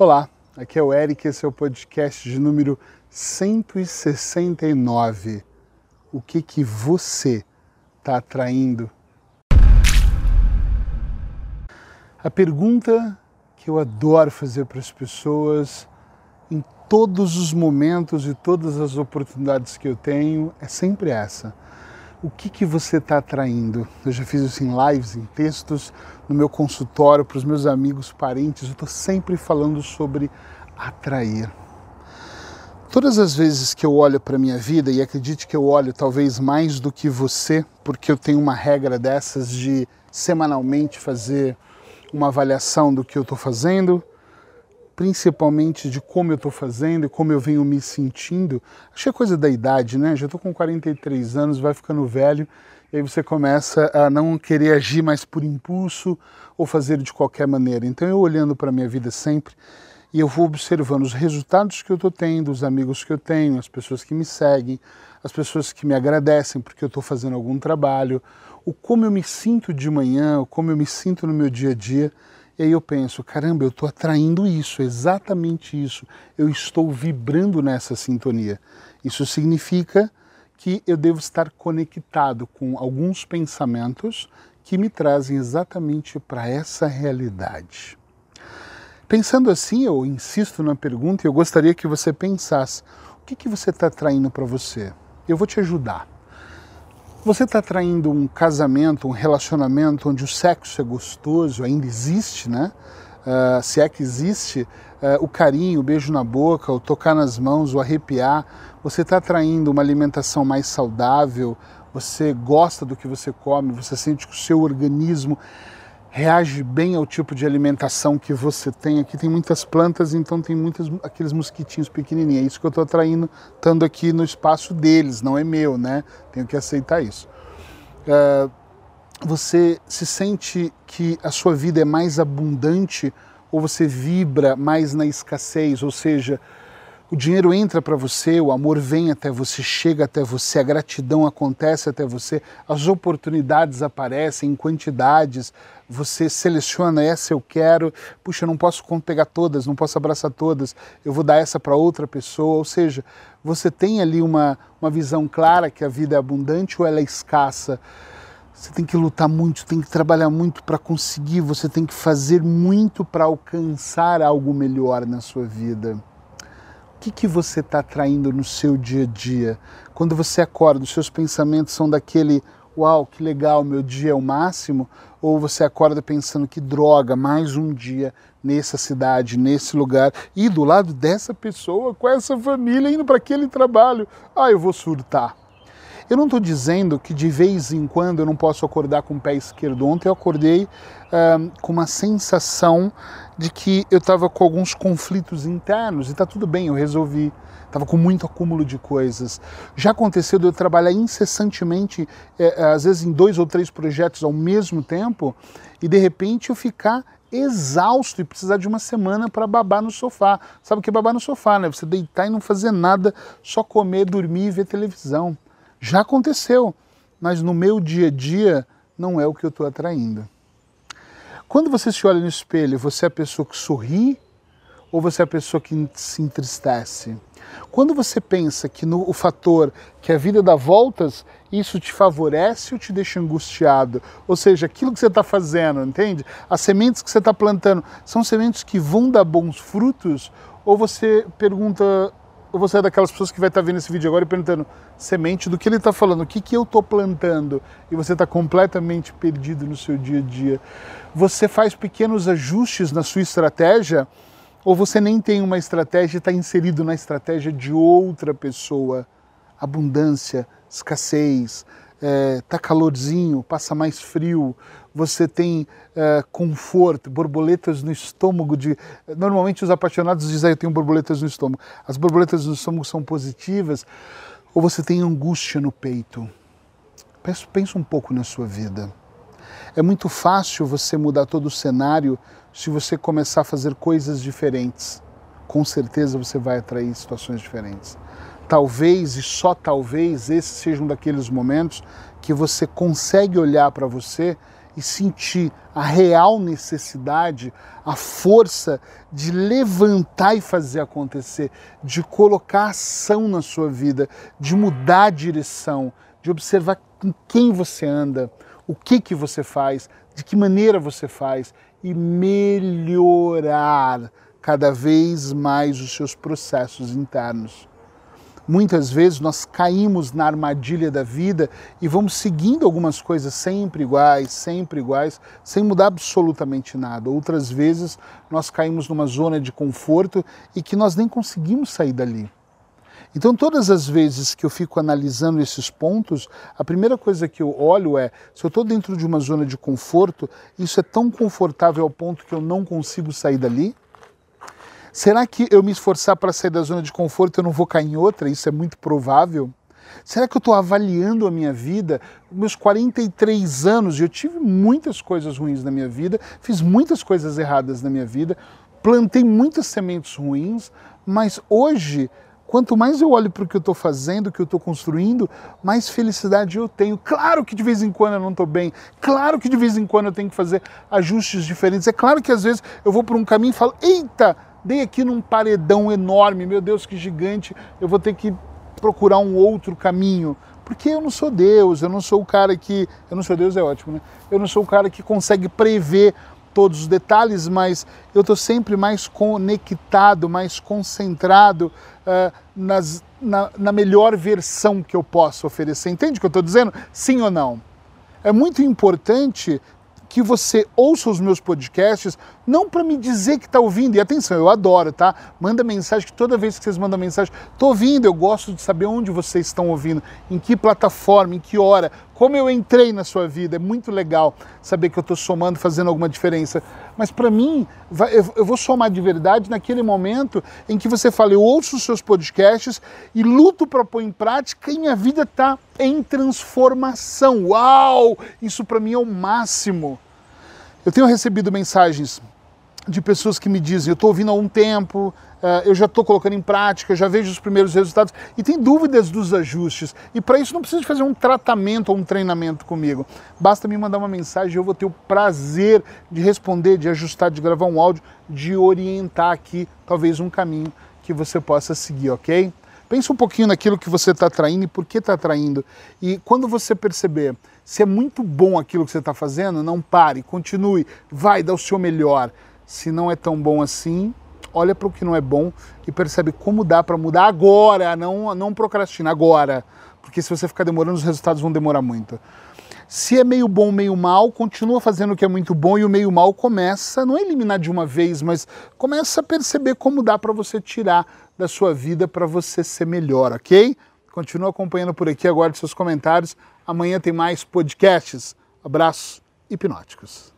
Olá, aqui é o Eric, esse é o podcast de número 169. O que que você está atraindo? A pergunta que eu adoro fazer para as pessoas em todos os momentos e todas as oportunidades que eu tenho é sempre essa o que, que você está atraindo. Eu já fiz isso em lives, em textos, no meu consultório, para os meus amigos, parentes. Eu estou sempre falando sobre atrair. Todas as vezes que eu olho para a minha vida, e acredite que eu olho talvez mais do que você, porque eu tenho uma regra dessas de semanalmente fazer uma avaliação do que eu estou fazendo, principalmente de como eu estou fazendo e como eu venho me sentindo. Acho que é coisa da idade, né? Já estou com 43 anos, vai ficando velho, e aí você começa a não querer agir mais por impulso ou fazer de qualquer maneira. Então eu olhando para a minha vida sempre e eu vou observando os resultados que eu estou tendo, os amigos que eu tenho, as pessoas que me seguem, as pessoas que me agradecem porque eu estou fazendo algum trabalho, o como eu me sinto de manhã, o como eu me sinto no meu dia a dia. E aí eu penso, caramba, eu estou atraindo isso, exatamente isso. Eu estou vibrando nessa sintonia. Isso significa que eu devo estar conectado com alguns pensamentos que me trazem exatamente para essa realidade. Pensando assim, eu insisto na pergunta e eu gostaria que você pensasse: o que, que você está atraindo para você? Eu vou te ajudar. Você está traindo um casamento, um relacionamento onde o sexo é gostoso, ainda existe, né? Uh, se é que existe, uh, o carinho, o beijo na boca, o tocar nas mãos, o arrepiar. Você está traindo uma alimentação mais saudável, você gosta do que você come, você sente que o seu organismo reage bem ao tipo de alimentação que você tem. Aqui tem muitas plantas, então tem muitos aqueles mosquitinhos pequenininhos. É isso que eu estou atraindo, estando aqui no espaço deles, não é meu, né? Tenho que aceitar isso. Uh, você se sente que a sua vida é mais abundante ou você vibra mais na escassez, ou seja, o dinheiro entra para você, o amor vem até você, chega até você, a gratidão acontece até você, as oportunidades aparecem em quantidades, você seleciona essa eu quero, puxa, eu não posso pegar todas, não posso abraçar todas, eu vou dar essa para outra pessoa, ou seja, você tem ali uma, uma visão clara que a vida é abundante ou ela é escassa. Você tem que lutar muito, tem que trabalhar muito para conseguir, você tem que fazer muito para alcançar algo melhor na sua vida. O que, que você está atraindo no seu dia a dia? Quando você acorda, os seus pensamentos são daquele uau, que legal, meu dia é o máximo? Ou você acorda pensando que droga, mais um dia nessa cidade, nesse lugar, e do lado dessa pessoa, com essa família, indo para aquele trabalho, ah, eu vou surtar. Eu não estou dizendo que de vez em quando eu não posso acordar com o pé esquerdo. Ontem eu acordei uh, com uma sensação de que eu estava com alguns conflitos internos e está tudo bem, eu resolvi. Estava com muito acúmulo de coisas. Já aconteceu de eu trabalhar incessantemente, é, às vezes em dois ou três projetos ao mesmo tempo, e de repente eu ficar exausto e precisar de uma semana para babar no sofá. Sabe o que é babar no sofá, né? Você deitar e não fazer nada, só comer, dormir e ver televisão. Já aconteceu, mas no meu dia a dia não é o que eu estou atraindo. Quando você se olha no espelho, você é a pessoa que sorri ou você é a pessoa que se entristece? Quando você pensa que no o fator que a vida dá voltas, isso te favorece ou te deixa angustiado? Ou seja, aquilo que você está fazendo, entende? As sementes que você está plantando são sementes que vão dar bons frutos? Ou você pergunta ou você é daquelas pessoas que vai estar tá vendo esse vídeo agora e perguntando semente do que ele está falando, o que, que eu estou plantando e você está completamente perdido no seu dia a dia. Você faz pequenos ajustes na sua estratégia ou você nem tem uma estratégia e está inserido na estratégia de outra pessoa. Abundância, escassez, é, tá calorzinho, passa mais frio, você tem é, conforto, borboletas no estômago. De... Normalmente os apaixonados dizem, ah, eu tenho borboletas no estômago. As borboletas no estômago são positivas, ou você tem angústia no peito. Pensa, pensa um pouco na sua vida. É muito fácil você mudar todo o cenário se você começar a fazer coisas diferentes. Com certeza você vai atrair situações diferentes. Talvez e só talvez esse seja um daqueles momentos que você consegue olhar para você e sentir a real necessidade, a força de levantar e fazer acontecer, de colocar ação na sua vida, de mudar a direção, de observar com quem você anda, o que que você faz, de que maneira você faz e melhorar cada vez mais os seus processos internos. Muitas vezes nós caímos na armadilha da vida e vamos seguindo algumas coisas sempre iguais, sempre iguais, sem mudar absolutamente nada. Outras vezes nós caímos numa zona de conforto e que nós nem conseguimos sair dali. Então, todas as vezes que eu fico analisando esses pontos, a primeira coisa que eu olho é: se eu estou dentro de uma zona de conforto, isso é tão confortável ao ponto que eu não consigo sair dali? Será que eu me esforçar para sair da zona de conforto eu não vou cair em outra? Isso é muito provável. Será que eu estou avaliando a minha vida? Meus 43 anos, eu tive muitas coisas ruins na minha vida, fiz muitas coisas erradas na minha vida, plantei muitas sementes ruins, mas hoje, quanto mais eu olho para o que eu estou fazendo, o que eu estou construindo, mais felicidade eu tenho. Claro que de vez em quando eu não estou bem, claro que de vez em quando eu tenho que fazer ajustes diferentes. É claro que às vezes eu vou por um caminho e falo, eita! Dei aqui num paredão enorme, meu Deus, que gigante, eu vou ter que procurar um outro caminho. Porque eu não sou Deus, eu não sou o cara que. Eu não sou Deus, é ótimo, né? Eu não sou o cara que consegue prever todos os detalhes, mas eu estou sempre mais conectado, mais concentrado uh, nas, na, na melhor versão que eu posso oferecer. Entende o que eu estou dizendo? Sim ou não? É muito importante que você ouça os meus podcasts, não para me dizer que está ouvindo, e atenção, eu adoro, tá? Manda mensagem, que toda vez que vocês mandam mensagem, estou ouvindo, eu gosto de saber onde vocês estão ouvindo, em que plataforma, em que hora, como eu entrei na sua vida. É muito legal saber que eu estou somando, fazendo alguma diferença. Mas para mim, eu vou somar de verdade naquele momento em que você fala, eu ouço os seus podcasts e luto para pôr em prática e minha vida está em transformação. Uau! Isso para mim é o máximo. Eu tenho recebido mensagens de pessoas que me dizem, eu estou ouvindo há um tempo, uh, eu já estou colocando em prática, já vejo os primeiros resultados e tem dúvidas dos ajustes. E para isso não precisa fazer um tratamento ou um treinamento comigo. Basta me mandar uma mensagem eu vou ter o prazer de responder, de ajustar, de gravar um áudio, de orientar aqui talvez um caminho que você possa seguir, ok? Pensa um pouquinho naquilo que você está atraindo e por que está atraindo. E quando você perceber se é muito bom aquilo que você está fazendo, não pare, continue, vai, dá o seu melhor. Se não é tão bom assim, olha para o que não é bom e percebe como dá para mudar agora, não, não procrastina, agora. Porque se você ficar demorando, os resultados vão demorar muito. Se é meio bom, meio mal, continua fazendo o que é muito bom e o meio mal começa, não é eliminar de uma vez, mas começa a perceber como dá para você tirar da sua vida para você ser melhor, ok? Continua acompanhando por aqui, aguarde seus comentários. Amanhã tem mais podcasts. Abraços hipnóticos.